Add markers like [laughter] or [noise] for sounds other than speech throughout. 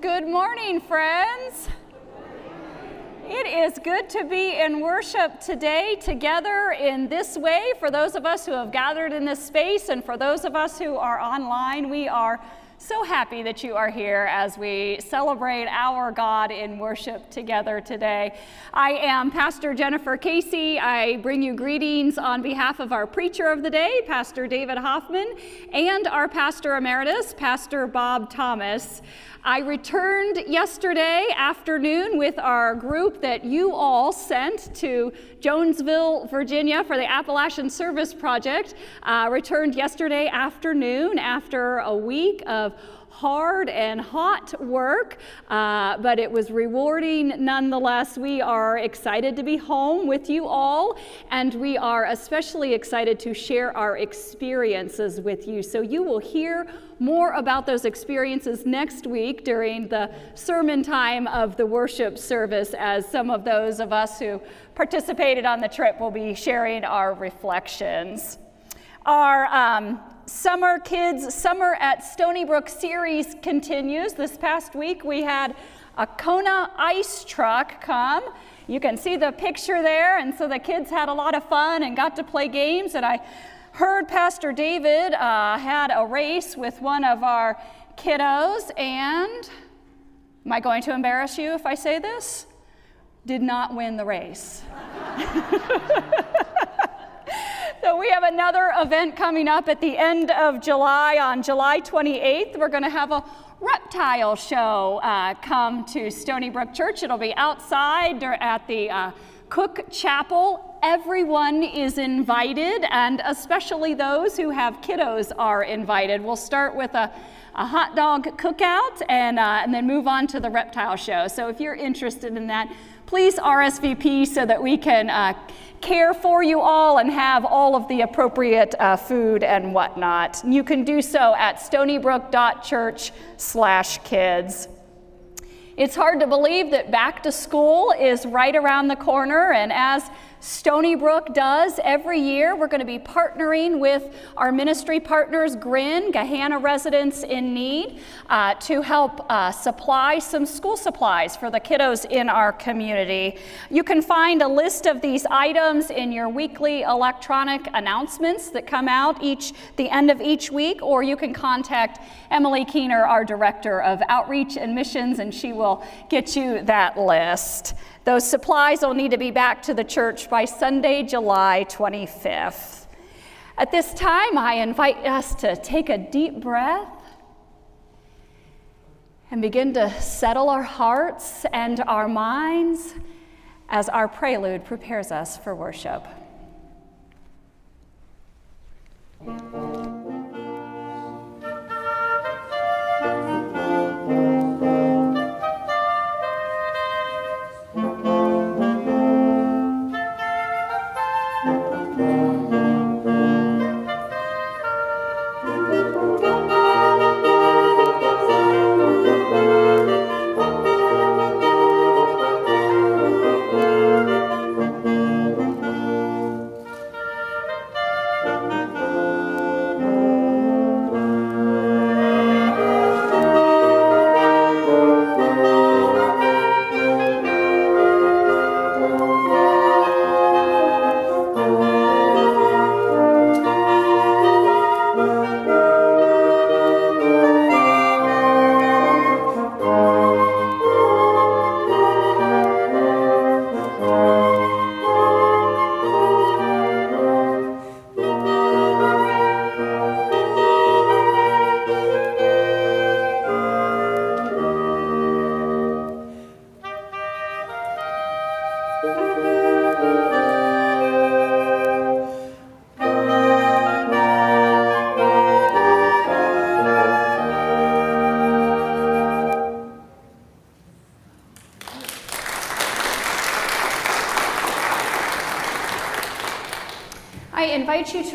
Good morning, friends. It is good to be in worship today together in this way. For those of us who have gathered in this space and for those of us who are online, we are so happy that you are here as we celebrate our God in worship together today. I am Pastor Jennifer Casey. I bring you greetings on behalf of our preacher of the day, Pastor David Hoffman, and our pastor emeritus, Pastor Bob Thomas. I returned yesterday afternoon with our group that you all sent to Jonesville, Virginia for the Appalachian Service Project. Uh, returned yesterday afternoon after a week of hard and hot work, uh, but it was rewarding nonetheless. We are excited to be home with you all, and we are especially excited to share our experiences with you. So you will hear more about those experiences next week during the sermon time of the worship service, as some of those of us who participated on the trip will be sharing our reflections. Our um, Summer Kids Summer at Stony Brook series continues. This past week we had a Kona ice truck come. You can see the picture there, and so the kids had a lot of fun and got to play games. And I heard Pastor David uh, had a race with one of our kiddos, and am I going to embarrass you if I say this? Did not win the race. [laughs] So, we have another event coming up at the end of July. On July 28th, we're going to have a reptile show uh, come to Stony Brook Church. It'll be outside at the uh, Cook Chapel. Everyone is invited, and especially those who have kiddos are invited. We'll start with a a hot dog cookout and, uh, and then move on to the reptile show. So if you're interested in that, please RSVP so that we can uh, care for you all and have all of the appropriate uh, food and whatnot. You can do so at stonybrook.church slash kids. It's hard to believe that back to school is right around the corner, and as Stony Brook does every year. We're going to be partnering with our ministry partners, Grin, Gahanna Residents in Need, uh, to help uh, supply some school supplies for the kiddos in our community. You can find a list of these items in your weekly electronic announcements that come out each the end of each week, or you can contact Emily Keener, our Director of Outreach and Missions, and she will get you that list. Those supplies will need to be back to the church by Sunday, July 25th. At this time, I invite us to take a deep breath and begin to settle our hearts and our minds as our prelude prepares us for worship.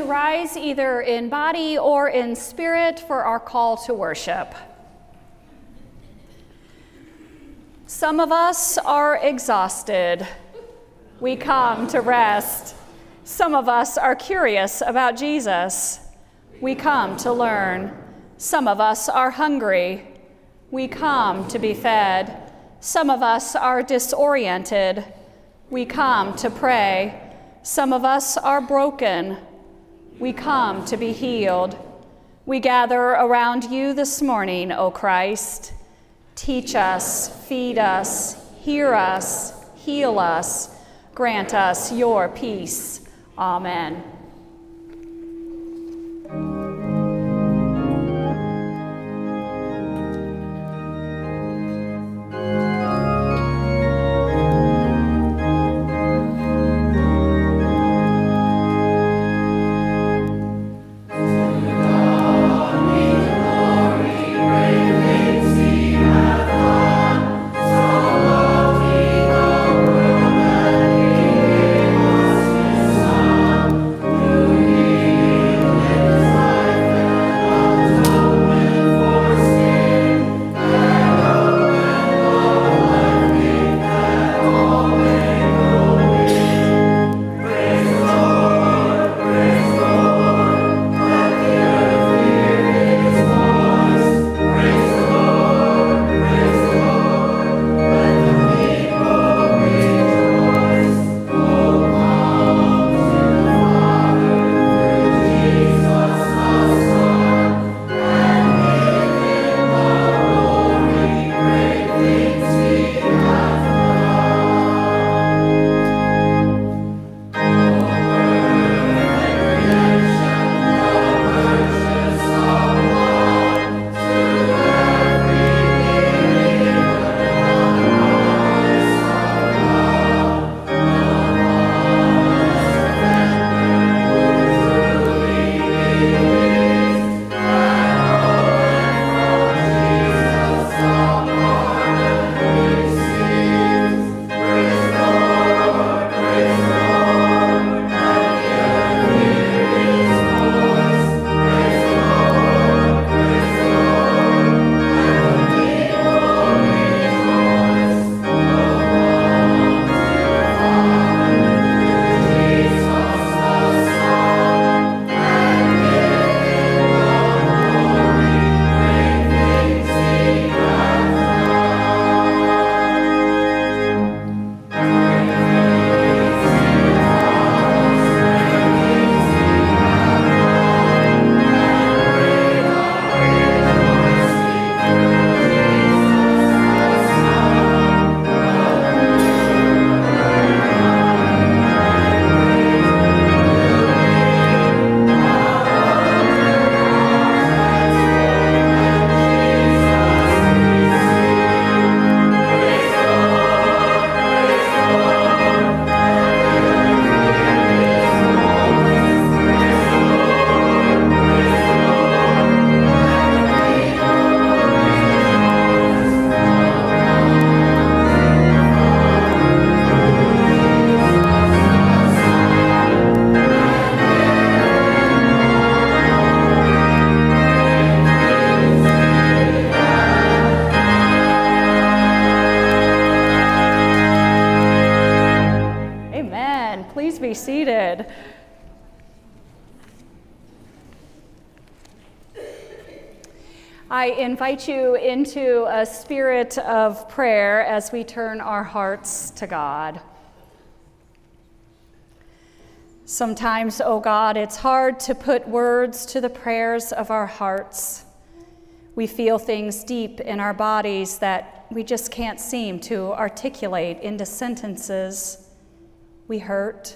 Rise either in body or in spirit for our call to worship. Some of us are exhausted. We come to rest. Some of us are curious about Jesus. We come to learn. Some of us are hungry. We come to be fed. Some of us are disoriented. We come to pray. Some of us are broken. We come to be healed. We gather around you this morning, O Christ. Teach us, feed us, hear us, heal us, grant us your peace. Amen. Invite you into a spirit of prayer as we turn our hearts to God. Sometimes, oh God, it's hard to put words to the prayers of our hearts. We feel things deep in our bodies that we just can't seem to articulate into sentences. We hurt,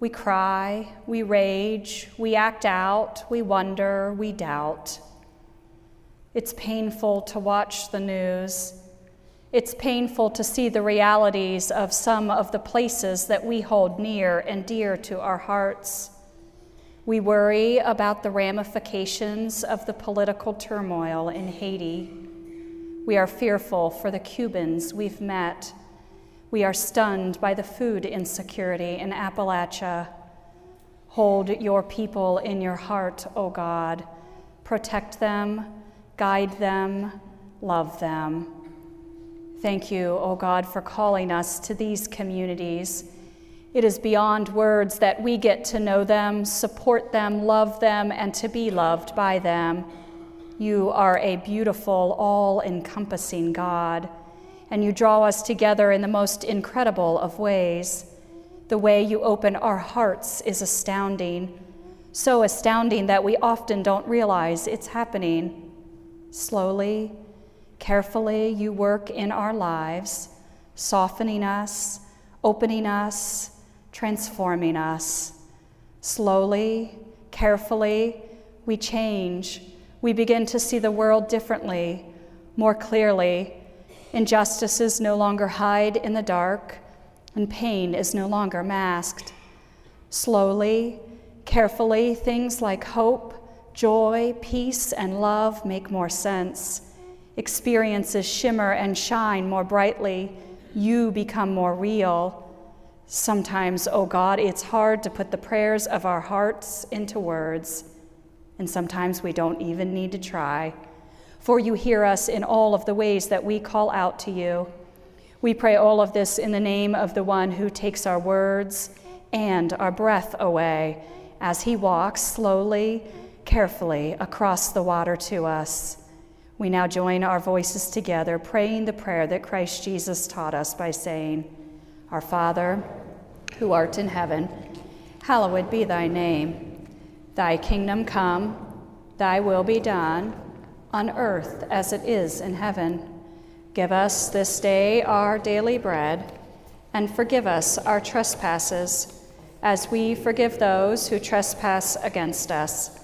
we cry, we rage, we act out, we wonder, we doubt. It's painful to watch the news. It's painful to see the realities of some of the places that we hold near and dear to our hearts. We worry about the ramifications of the political turmoil in Haiti. We are fearful for the Cubans we've met. We are stunned by the food insecurity in Appalachia. Hold your people in your heart, O God. Protect them guide them, love them. Thank you, O oh God, for calling us to these communities. It is beyond words that we get to know them, support them, love them, and to be loved by them. You are a beautiful, all encompassing God, and you draw us together in the most incredible of ways. The way you open our hearts is astounding, so astounding that we often don't realize it's happening. Slowly, carefully, you work in our lives, softening us, opening us, transforming us. Slowly, carefully, we change we begin to see the world differently, more clearly. Injustices no longer hide in the dark, and pain is no longer masked. Slowly, carefully, things like hope, joy, peace, and love make more sense. Experiences shimmer and shine more brightly. You become more real. Sometimes, oh God, it's hard to put the prayers of our hearts into words and sometimes we don't even need to try. For you hear us in all of the ways that we call out to you. We pray all of this in the name of the one who takes our words and our breath away as he walks slowly, carefully across the water to us. We now join our voices together, praying the prayer that Christ Jesus taught us by saying, Our Father, who art in heaven, hallowed be thy name. Thy kingdom come, thy will be done, on earth as it is in heaven. Give us this day our daily bread, and forgive us our trespasses, as we forgive those who trespass against us.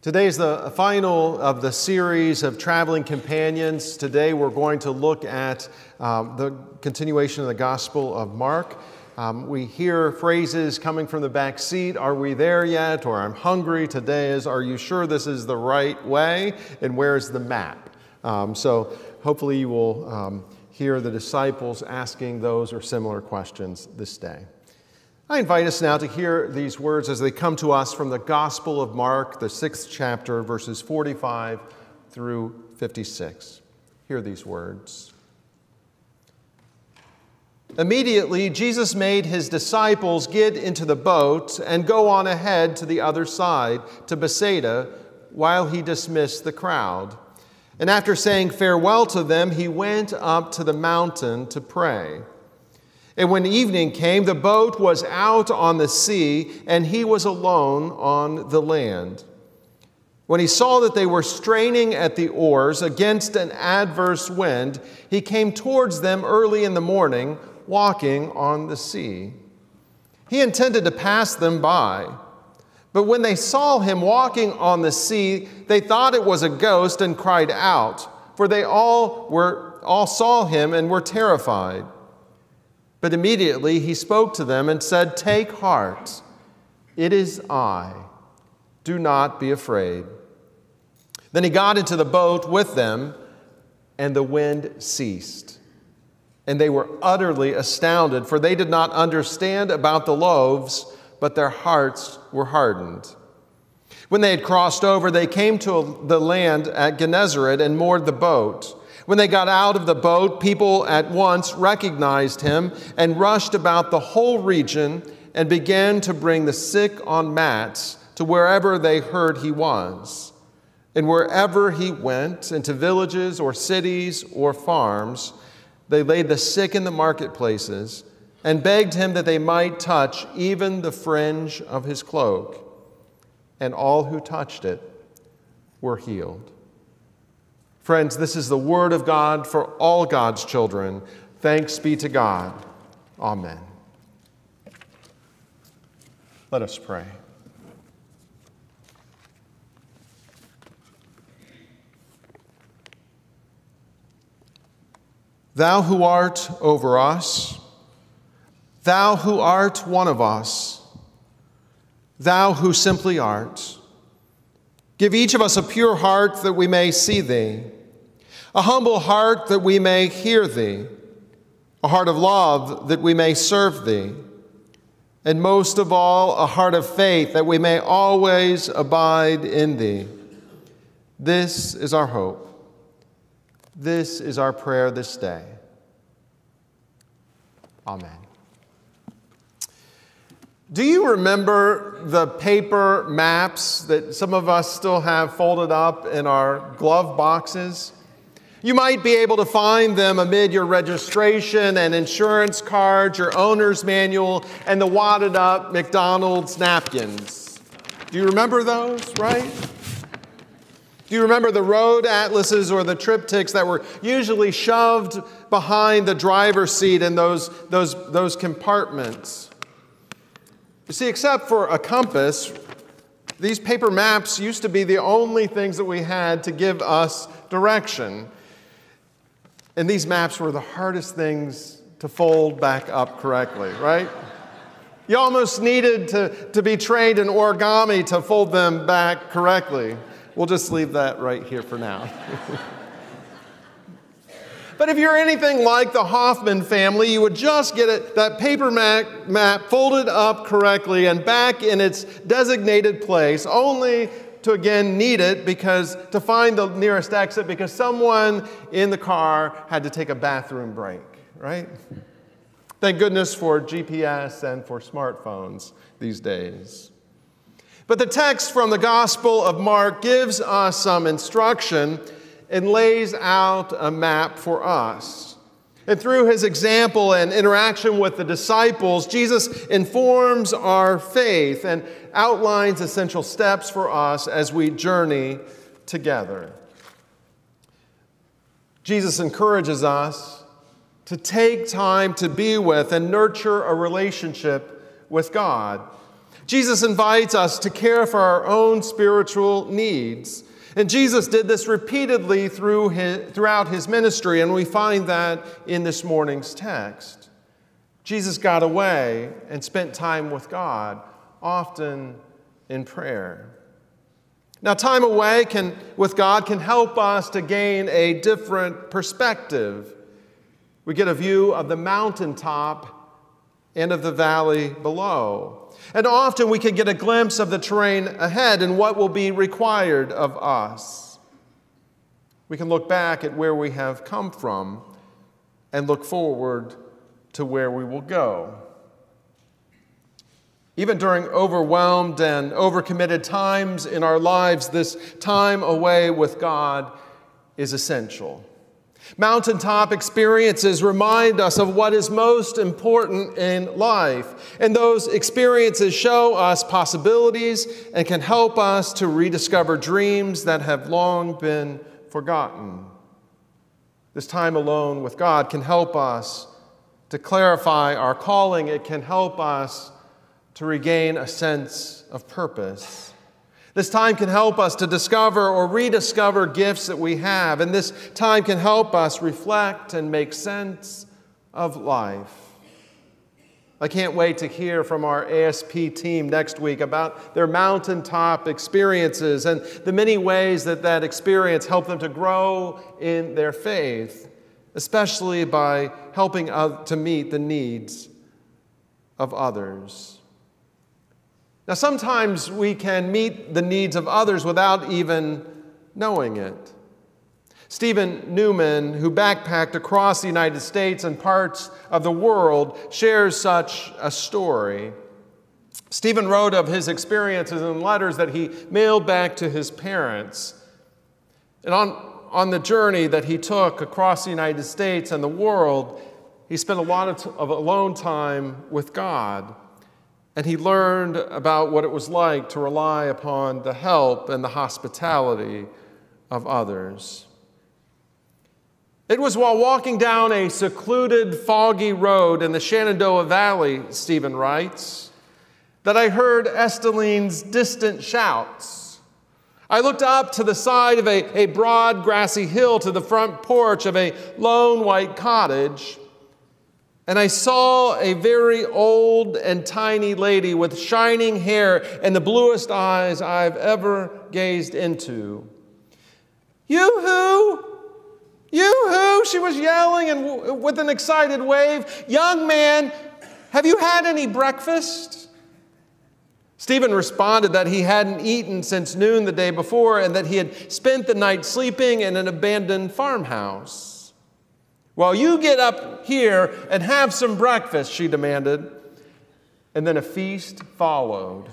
Today is the final of the series of traveling companions. Today we're going to look at um, the continuation of the Gospel of Mark. Um, we hear phrases coming from the back seat Are we there yet? or I'm hungry. Today is Are you sure this is the right way? And where's the map? Um, so hopefully you will um, hear the disciples asking those or similar questions this day. I invite us now to hear these words as they come to us from the Gospel of Mark, the sixth chapter, verses 45 through 56. Hear these words. Immediately, Jesus made his disciples get into the boat and go on ahead to the other side, to Bethsaida, while he dismissed the crowd. And after saying farewell to them, he went up to the mountain to pray. And when evening came, the boat was out on the sea, and he was alone on the land. When he saw that they were straining at the oars against an adverse wind, he came towards them early in the morning, walking on the sea. He intended to pass them by. But when they saw him walking on the sea, they thought it was a ghost and cried out, for they all were all saw him and were terrified. But immediately he spoke to them and said, "Take heart. It is I. Do not be afraid." Then he got into the boat with them, and the wind ceased. And they were utterly astounded, for they did not understand about the loaves but their hearts were hardened. When they had crossed over, they came to the land at Gennesaret and moored the boat. When they got out of the boat, people at once recognized him and rushed about the whole region and began to bring the sick on mats to wherever they heard he was. And wherever he went, into villages or cities or farms, they laid the sick in the marketplaces and begged him that they might touch even the fringe of his cloak. And all who touched it were healed. Friends, this is the word of God for all God's children. Thanks be to God. Amen. Let us pray. Thou who art over us, Thou who art one of us, thou who simply art, give each of us a pure heart that we may see thee, a humble heart that we may hear thee, a heart of love that we may serve thee, and most of all, a heart of faith that we may always abide in thee. This is our hope. This is our prayer this day. Amen. Do you remember the paper maps that some of us still have folded up in our glove boxes? You might be able to find them amid your registration and insurance cards, your owner's manual, and the wadded up McDonald's napkins. Do you remember those, right? Do you remember the road atlases or the TripTiks that were usually shoved behind the driver's seat in those, those, those compartments? You see, except for a compass, these paper maps used to be the only things that we had to give us direction. And these maps were the hardest things to fold back up correctly, right? You almost needed to, to be trained in origami to fold them back correctly. We'll just leave that right here for now. [laughs] But if you're anything like the Hoffman family, you would just get it, that paper map, map folded up correctly and back in its designated place, only to again need it because to find the nearest exit because someone in the car had to take a bathroom break, right? Thank goodness for GPS and for smartphones these days. But the text from the Gospel of Mark gives us some instruction and lays out a map for us. And through his example and interaction with the disciples, Jesus informs our faith and outlines essential steps for us as we journey together. Jesus encourages us to take time to be with and nurture a relationship with God. Jesus invites us to care for our own spiritual needs and Jesus did this repeatedly through his, throughout his ministry, and we find that in this morning's text. Jesus got away and spent time with God, often in prayer. Now, time away can, with God can help us to gain a different perspective. We get a view of the mountaintop and of the valley below. And often we can get a glimpse of the terrain ahead and what will be required of us. We can look back at where we have come from and look forward to where we will go. Even during overwhelmed and overcommitted times in our lives, this time away with God is essential. Mountaintop experiences remind us of what is most important in life, and those experiences show us possibilities and can help us to rediscover dreams that have long been forgotten. This time alone with God can help us to clarify our calling, it can help us to regain a sense of purpose. This time can help us to discover or rediscover gifts that we have, and this time can help us reflect and make sense of life. I can't wait to hear from our ASP team next week about their mountaintop experiences and the many ways that that experience helped them to grow in their faith, especially by helping to meet the needs of others. Now, sometimes we can meet the needs of others without even knowing it. Stephen Newman, who backpacked across the United States and parts of the world, shares such a story. Stephen wrote of his experiences in letters that he mailed back to his parents. And on, on the journey that he took across the United States and the world, he spent a lot of, t- of alone time with God and he learned about what it was like to rely upon the help and the hospitality of others. It was while walking down a secluded, foggy road in the Shenandoah Valley, Stephen writes, that I heard Esteline's distant shouts. I looked up to the side of a, a broad, grassy hill to the front porch of a lone white cottage and I saw a very old and tiny lady with shining hair and the bluest eyes I've ever gazed into. Yoo-hoo! Yoo-hoo! She was yelling and w- with an excited wave. Young man, have you had any breakfast? Stephen responded that he hadn't eaten since noon the day before and that he had spent the night sleeping in an abandoned farmhouse. Well, you get up here and have some breakfast, she demanded. And then a feast followed.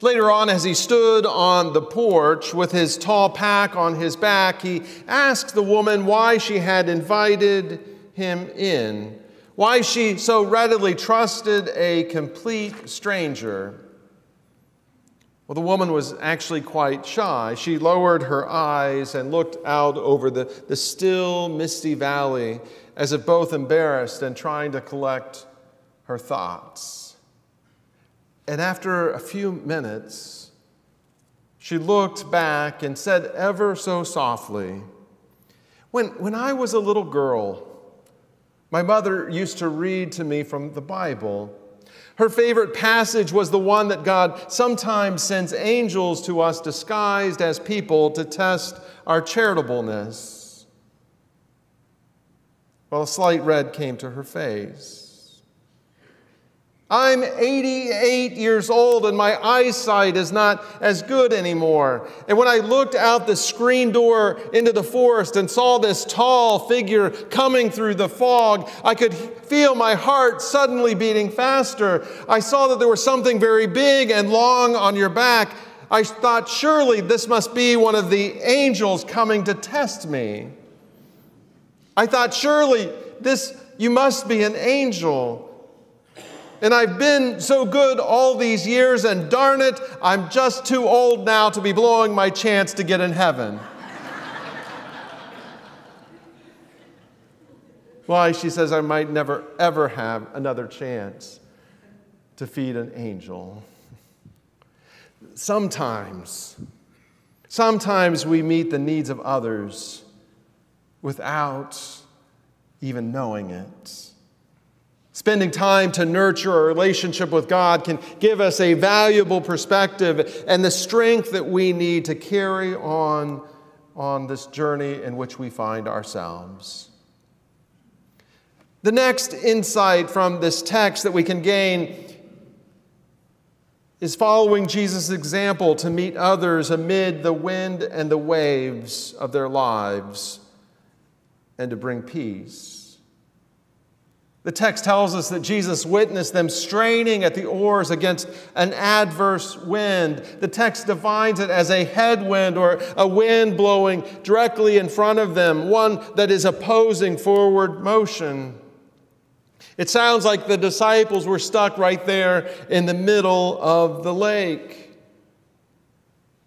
Later on, as he stood on the porch with his tall pack on his back, he asked the woman why she had invited him in, why she so readily trusted a complete stranger. Well, the woman was actually quite shy. She lowered her eyes and looked out over the, the still, misty valley as if both embarrassed and trying to collect her thoughts. And after a few minutes, she looked back and said ever so softly, when, when I was a little girl, my mother used to read to me from the Bible. Her favorite passage was the one that God sometimes sends angels to us disguised as people to test our charitableness. Well, a slight red came to her face. I'm 88 years old and my eyesight is not as good anymore. And when I looked out the screen door into the forest and saw this tall figure coming through the fog, I could feel my heart suddenly beating faster. I saw that there was something very big and long on your back. I thought, surely this must be one of the angels coming to test me. I thought, surely this, you must be an angel. And I've been so good all these years, and darn it, I'm just too old now to be blowing my chance to get in heaven. Why? She says, I might never, ever have another chance to feed an angel. Sometimes, sometimes we meet the needs of others without even knowing it. Spending time to nurture a relationship with God can give us a valuable perspective and the strength that we need to carry on on this journey in which we find ourselves. The next insight from this text that we can gain is following Jesus' example to meet others amid the wind and the waves of their lives and to bring peace. The text tells us that Jesus witnessed them straining at the oars against an adverse wind. The text defines it as a headwind or a wind blowing directly in front of them, one that is opposing forward motion. It sounds like the disciples were stuck right there in the middle of the lake.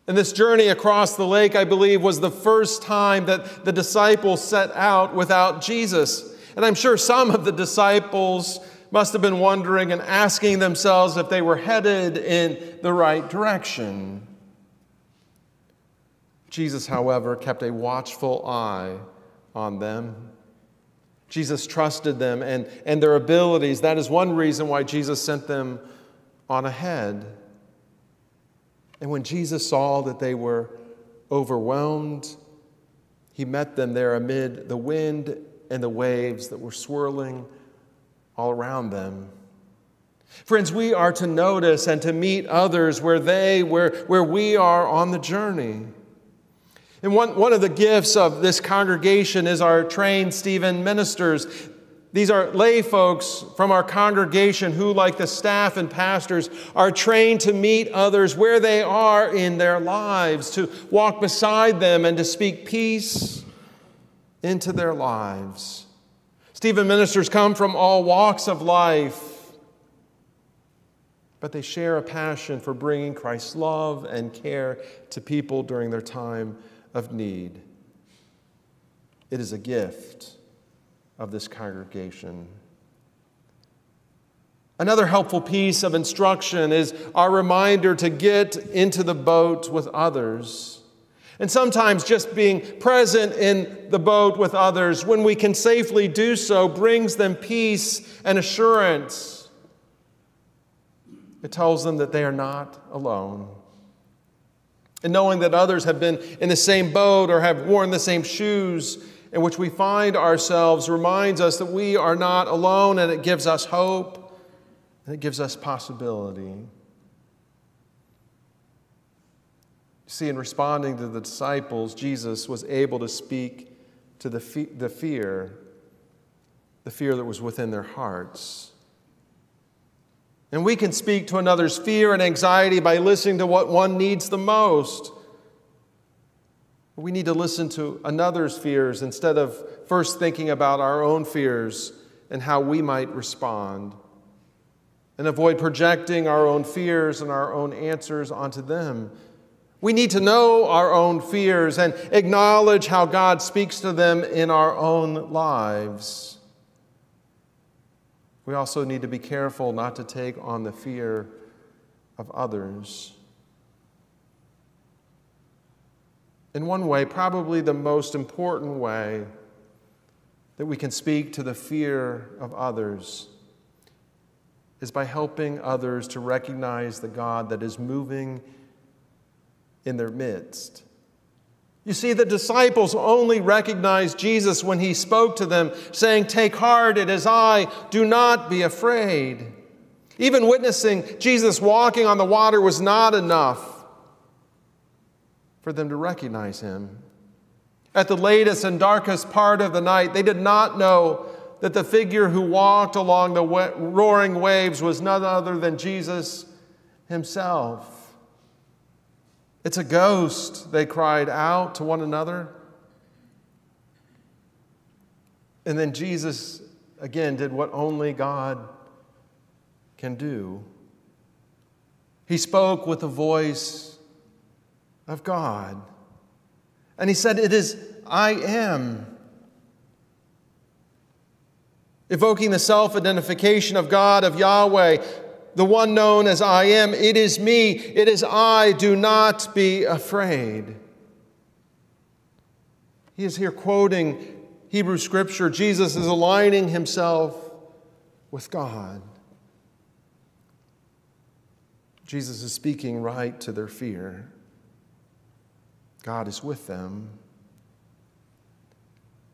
And this journey across the lake, I believe, was the first time that the disciples set out without Jesus. And I'm sure some of the disciples must have been wondering and asking themselves if they were headed in the right direction. Jesus, however, kept a watchful eye on them. Jesus trusted them and, and their abilities. That is one reason why Jesus sent them on ahead. And when Jesus saw that they were overwhelmed, he met them there amid the wind and the waves that were swirling all around them. Friends, we are to notice and to meet others where they, where, where we are on the journey. And one, one of the gifts of this congregation is our trained Stephen ministers. These are lay folks from our congregation who, like the staff and pastors, are trained to meet others where they are in their lives, to walk beside them and to speak peace into their lives. Stephen ministers come from all walks of life, but they share a passion for bringing Christ's love and care to people during their time of need. It is a gift of this congregation. Another helpful piece of instruction is our reminder to get into the boat with others. And sometimes just being present in the boat with others, when we can safely do so, brings them peace and assurance. It tells them that they are not alone. And knowing that others have been in the same boat or have worn the same shoes in which we find ourselves reminds us that we are not alone and it gives us hope and it gives us possibility. See, in responding to the disciples, Jesus was able to speak to the, fe- the fear, the fear that was within their hearts. And we can speak to another's fear and anxiety by listening to what one needs the most. We need to listen to another's fears instead of first thinking about our own fears and how we might respond. And avoid projecting our own fears and our own answers onto them we need to know our own fears and acknowledge how God speaks to them in our own lives. We also need to be careful not to take on the fear of others. In one way, probably the most important way that we can speak to the fear of others is by helping others to recognize the God that is moving in their midst. You see, the disciples only recognized Jesus when he spoke to them, saying, Take heart, it is I, do not be afraid. Even witnessing Jesus walking on the water was not enough for them to recognize him. At the latest and darkest part of the night, they did not know that the figure who walked along the roaring waves was none other than Jesus himself. It's a ghost, they cried out to one another. And then Jesus, again, did what only God can do. He spoke with the voice of God. And he said, It is I am. Evoking the self identification of God, of Yahweh, the one known as I am. It is me. It is I. Do not be afraid. He is here quoting Hebrew scripture. Jesus is aligning himself with God. Jesus is speaking right to their fear. God is with them.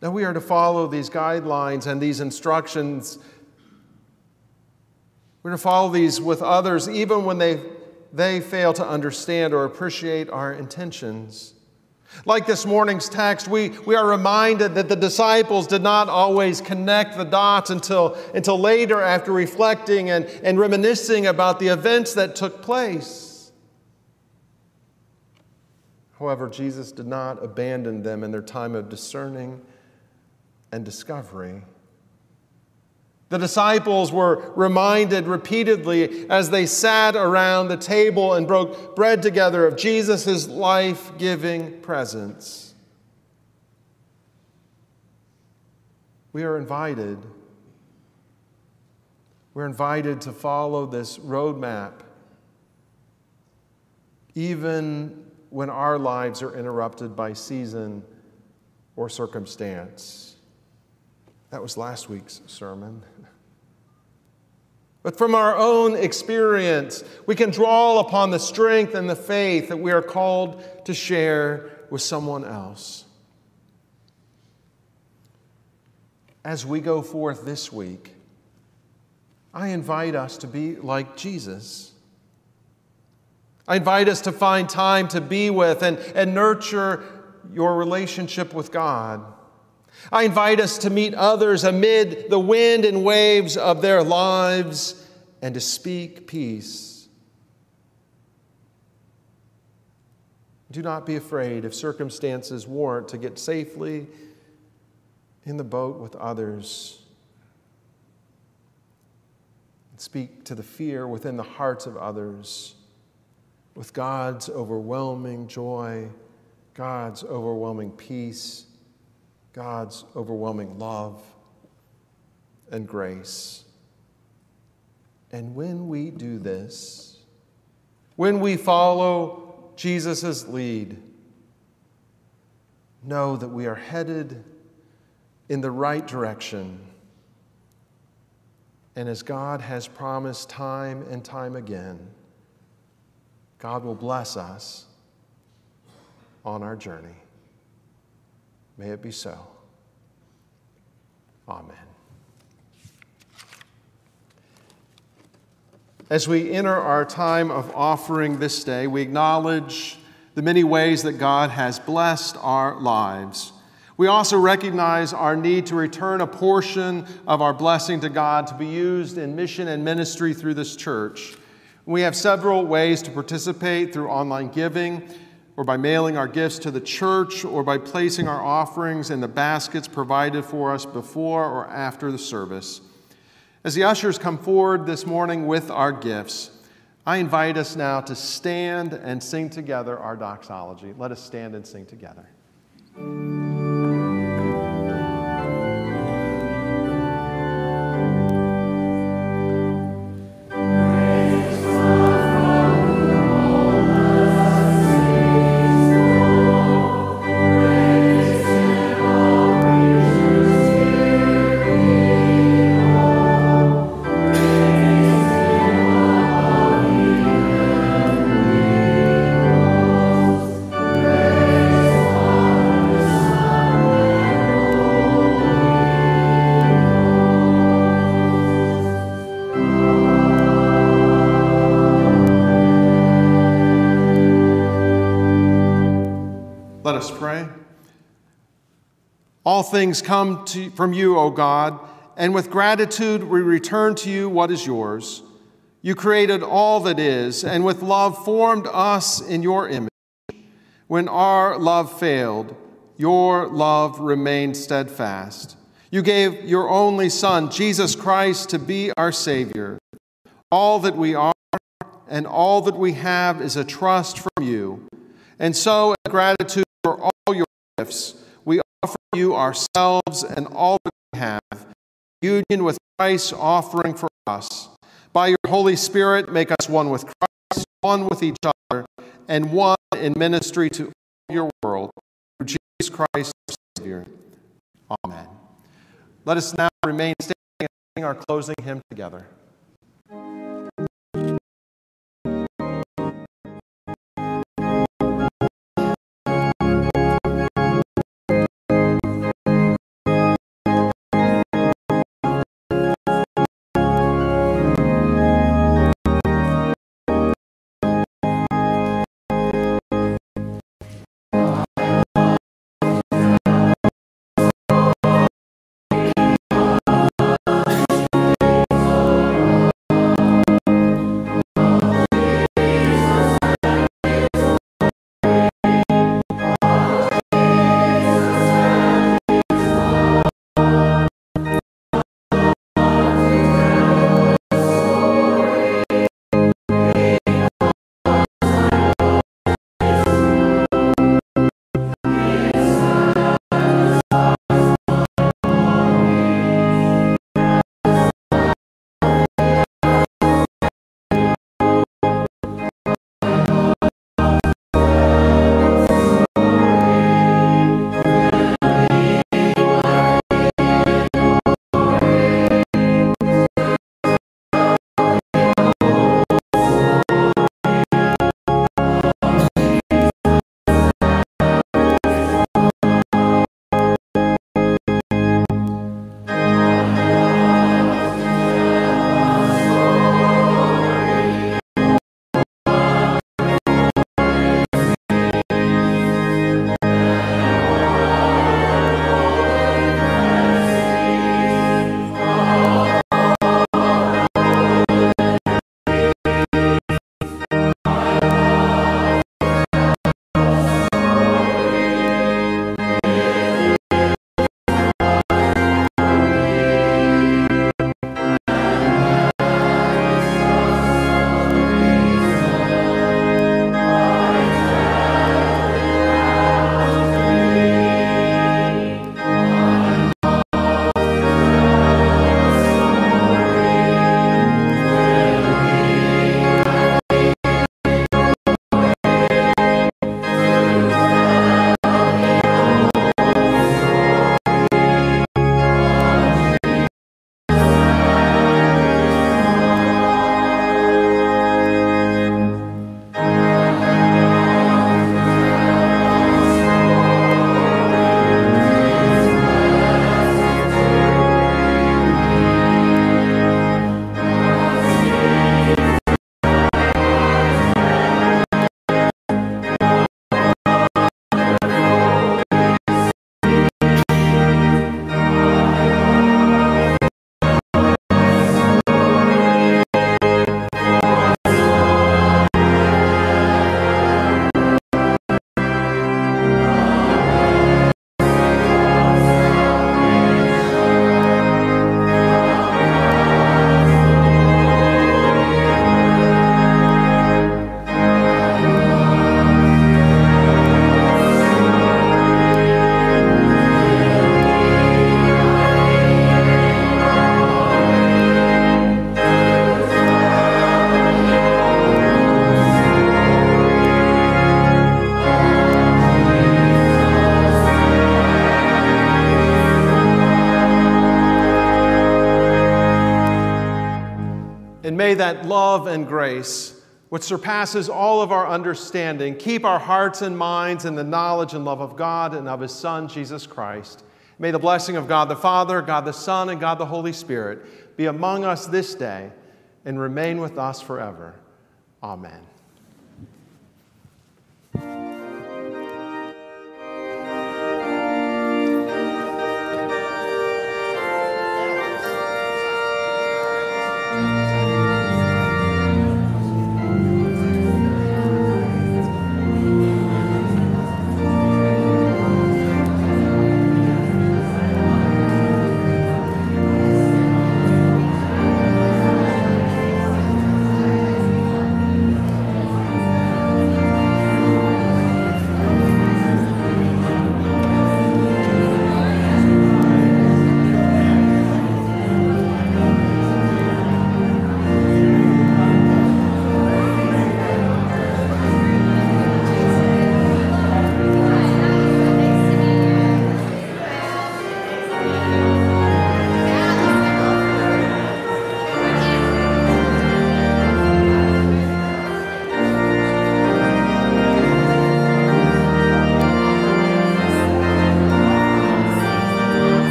Now we are to follow these guidelines and these instructions we're to follow these with others even when they, they fail to understand or appreciate our intentions. Like this morning's text, we, we are reminded that the disciples did not always connect the dots until, until later after reflecting and, and reminiscing about the events that took place. However, Jesus did not abandon them in their time of discerning and discovery. The disciples were reminded repeatedly as they sat around the table and broke bread together of Jesus' life giving presence. We are invited. We're invited to follow this roadmap, even when our lives are interrupted by season or circumstance. That was last week's sermon. But from our own experience, we can draw upon the strength and the faith that we are called to share with someone else. As we go forth this week, I invite us to be like Jesus. I invite us to find time to be with and, and nurture your relationship with God. I invite us to meet others amid the wind and waves of their lives and to speak peace. Do not be afraid if circumstances warrant to get safely in the boat with others. Speak to the fear within the hearts of others with God's overwhelming joy, God's overwhelming peace God's overwhelming love and grace. And when we do this, when we follow Jesus' lead, know that we are headed in the right direction. And as God has promised time and time again, God will bless us on our journey. May it be so. Amen. As we enter our time of offering this day, we acknowledge the many ways that God has blessed our lives. We also recognize our need to return a portion of our blessing to God to be used in mission and ministry through this church. We have several ways to participate through online giving or by mailing our gifts to the church, or by placing our offerings in the baskets provided for us before or after the service. As the ushers come forward this morning with our gifts, I invite us now to stand and sing together our doxology. Let us stand and sing together. Things come to, from you, O God, and with gratitude we return to you what is yours. You created all that is, and with love formed us in your image. When our love failed, your love remained steadfast. You gave your only Son, Jesus Christ, to be our Savior. All that we are and all that we have is a trust from you. And so, in gratitude for all your gifts, you ourselves and all that we have, union with Christ's offering for us. By your Holy Spirit, make us one with Christ, one with each other, and one in ministry to all your world. Through Jesus Christ, our Savior. Amen. Let us now remain standing and sing our closing hymn together. And may that love and grace, which surpasses all of our understanding, keep our hearts and minds in the knowledge and love of God and of His Son, Jesus Christ. May the blessing of God the Father, God the Son, and God the Holy Spirit be among us this day and remain with us forever. Amen.